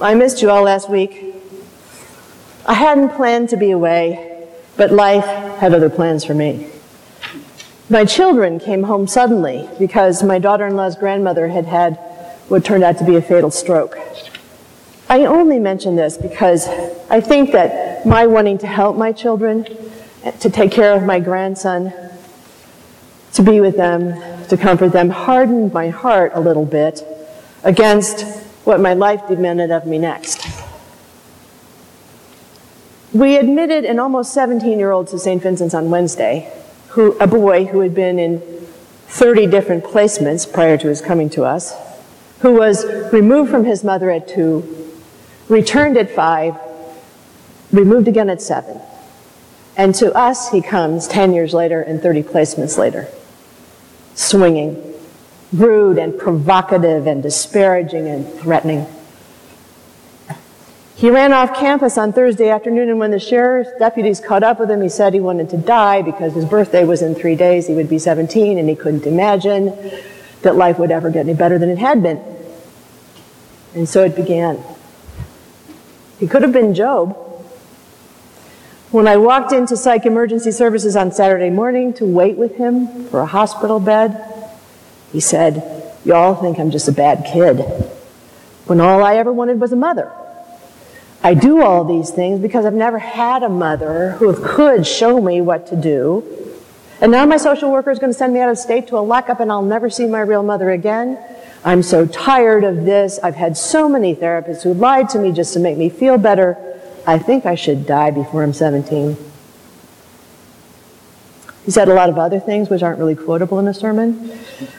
I missed you all last week. I hadn't planned to be away, but life had other plans for me. My children came home suddenly because my daughter in law's grandmother had had what turned out to be a fatal stroke. I only mention this because I think that my wanting to help my children, to take care of my grandson, to be with them, to comfort them, hardened my heart a little bit against what my life demanded of me next. We admitted an almost 17 year old to St. Vincent's on Wednesday, who, a boy who had been in 30 different placements prior to his coming to us, who was removed from his mother at two, returned at five, removed again at seven. And to us, he comes 10 years later and 30 placements later, swinging, rude and provocative and disparaging and threatening. He ran off campus on Thursday afternoon, and when the sheriff's deputies caught up with him, he said he wanted to die because his birthday was in three days. He would be 17, and he couldn't imagine that life would ever get any better than it had been. And so it began. He could have been Job. When I walked into psych emergency services on Saturday morning to wait with him for a hospital bed, he said, Y'all think I'm just a bad kid, when all I ever wanted was a mother. I do all these things because I've never had a mother who could show me what to do. And now my social worker is going to send me out of state to a lockup and I'll never see my real mother again. I'm so tired of this. I've had so many therapists who lied to me just to make me feel better. I think I should die before I'm 17. He said a lot of other things which aren't really quotable in a sermon,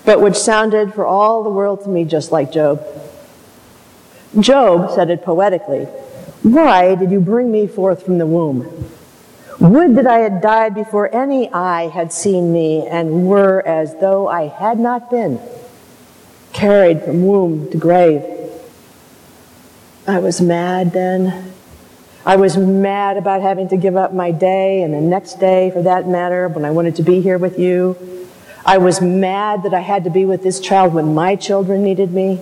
but which sounded for all the world to me just like Job. Job said it poetically why did you bring me forth from the womb? Would that I had died before any eye had seen me and were as though I had not been, carried from womb to grave. I was mad then. I was mad about having to give up my day and the next day, for that matter, when I wanted to be here with you. I was mad that I had to be with this child when my children needed me.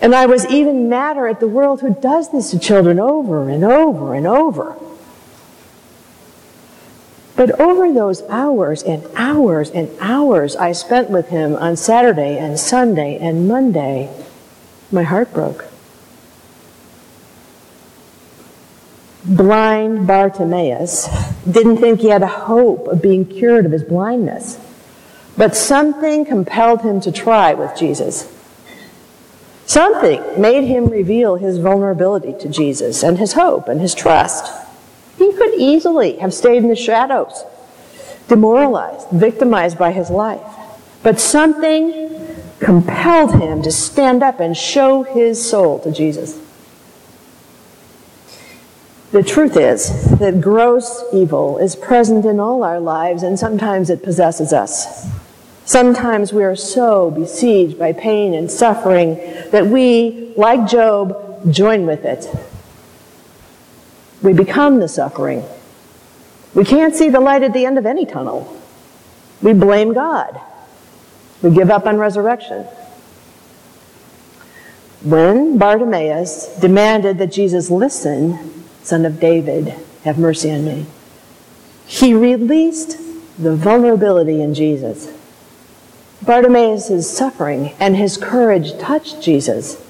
And I was even madder at the world who does this to children over and over and over. But over those hours and hours and hours I spent with him on Saturday and Sunday and Monday, my heart broke. Blind Bartimaeus didn't think he had a hope of being cured of his blindness, but something compelled him to try with Jesus. Something made him reveal his vulnerability to Jesus and his hope and his trust. He could easily have stayed in the shadows, demoralized, victimized by his life. But something compelled him to stand up and show his soul to Jesus. The truth is that gross evil is present in all our lives, and sometimes it possesses us. Sometimes we are so besieged by pain and suffering that we, like Job, join with it. We become the suffering. We can't see the light at the end of any tunnel. We blame God. We give up on resurrection. When Bartimaeus demanded that Jesus listen, son of David, have mercy on me, he released the vulnerability in Jesus. Bartimaeus' suffering and his courage touched Jesus.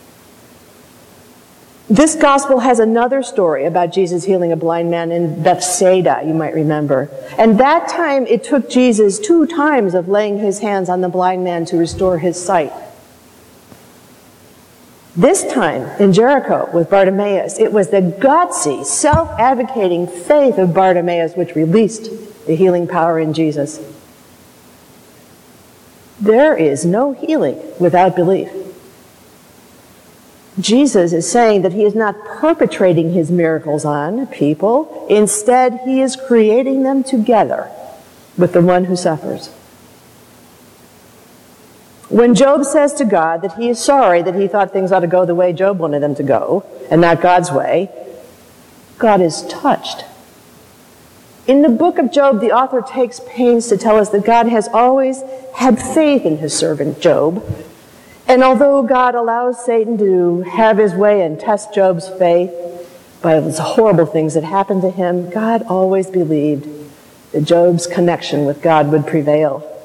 This gospel has another story about Jesus healing a blind man in Bethsaida, you might remember. And that time it took Jesus two times of laying his hands on the blind man to restore his sight. This time in Jericho with Bartimaeus, it was the gutsy, self advocating faith of Bartimaeus which released the healing power in Jesus. There is no healing without belief. Jesus is saying that he is not perpetrating his miracles on people. Instead, he is creating them together with the one who suffers. When Job says to God that he is sorry that he thought things ought to go the way Job wanted them to go and not God's way, God is touched in the book of Job, the author takes pains to tell us that God has always had faith in his servant Job, And although God allows Satan to have his way and test Job's faith by those horrible things that happened to him, God always believed that Job's connection with God would prevail.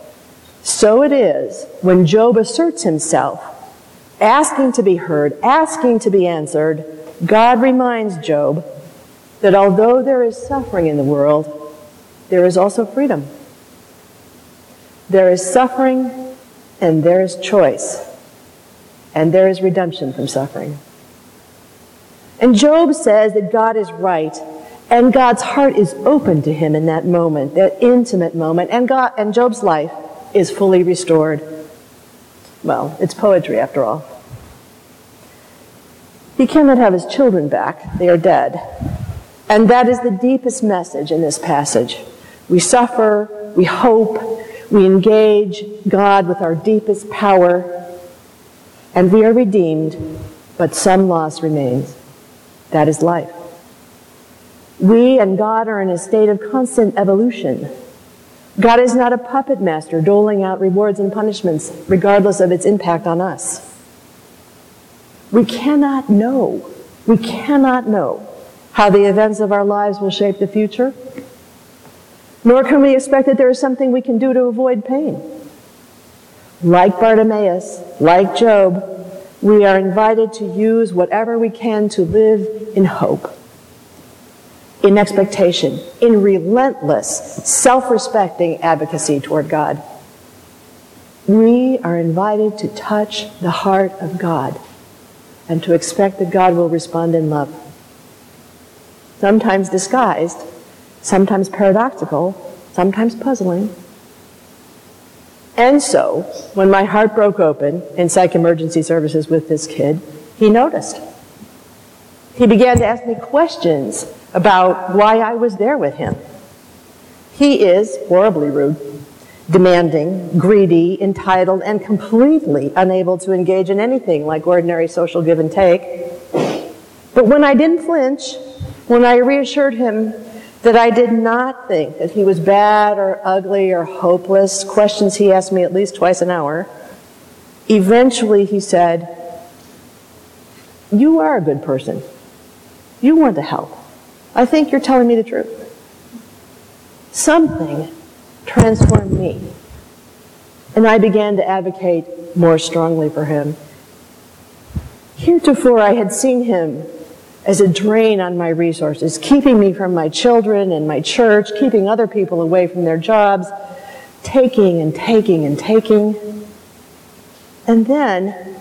So it is when Job asserts himself, asking to be heard, asking to be answered, God reminds Job that although there is suffering in the world, there is also freedom. There is suffering and there is choice. And there is redemption from suffering. And Job says that God is right and God's heart is open to him in that moment, that intimate moment, and God and Job's life is fully restored. Well, it's poetry after all. He cannot have his children back. They are dead. And that is the deepest message in this passage. We suffer, we hope, we engage God with our deepest power, and we are redeemed, but some loss remains. That is life. We and God are in a state of constant evolution. God is not a puppet master doling out rewards and punishments regardless of its impact on us. We cannot know, we cannot know how the events of our lives will shape the future, nor can we expect that there is something we can do to avoid pain. Like Bartimaeus, like Job, we are invited to use whatever we can to live in hope, in expectation, in relentless, self respecting advocacy toward God. We are invited to touch the heart of God and to expect that God will respond in love. Sometimes disguised, sometimes paradoxical, sometimes puzzling. And so, when my heart broke open in psych emergency services with this kid, he noticed. He began to ask me questions about why I was there with him. He is horribly rude, demanding, greedy, entitled, and completely unable to engage in anything like ordinary social give and take. But when I didn't flinch, when I reassured him that I did not think that he was bad or ugly or hopeless, questions he asked me at least twice an hour, eventually he said, You are a good person. You want to help. I think you're telling me the truth. Something transformed me. And I began to advocate more strongly for him. Heretofore, I had seen him as a drain on my resources, keeping me from my children and my church, keeping other people away from their jobs, taking and taking and taking. And then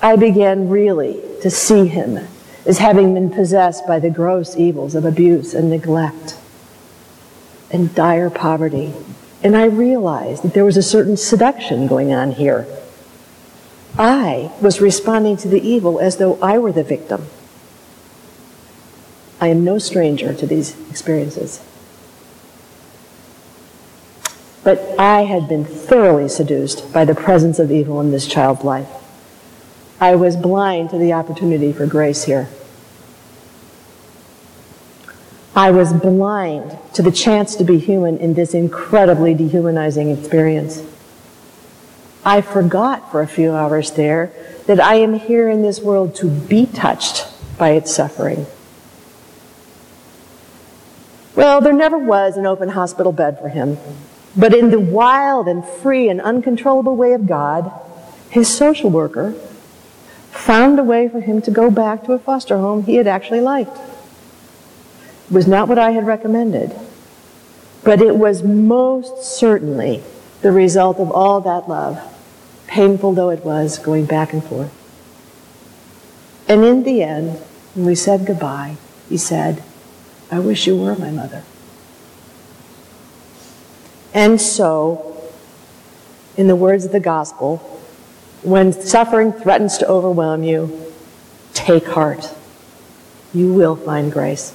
I began really to see him as having been possessed by the gross evils of abuse and neglect and dire poverty. And I realized that there was a certain seduction going on here. I was responding to the evil as though I were the victim. I am no stranger to these experiences. But I had been thoroughly seduced by the presence of evil in this child's life. I was blind to the opportunity for grace here. I was blind to the chance to be human in this incredibly dehumanizing experience. I forgot for a few hours there that I am here in this world to be touched by its suffering well, there never was an open hospital bed for him. But in the wild and free and uncontrollable way of God, his social worker found a way for him to go back to a foster home he had actually liked. Was not what I had recommended, but it was most certainly the result of all that love, painful though it was, going back and forth. And in the end, when we said goodbye, he said, I wish you were my mother. And so, in the words of the gospel, when suffering threatens to overwhelm you, take heart. You will find grace.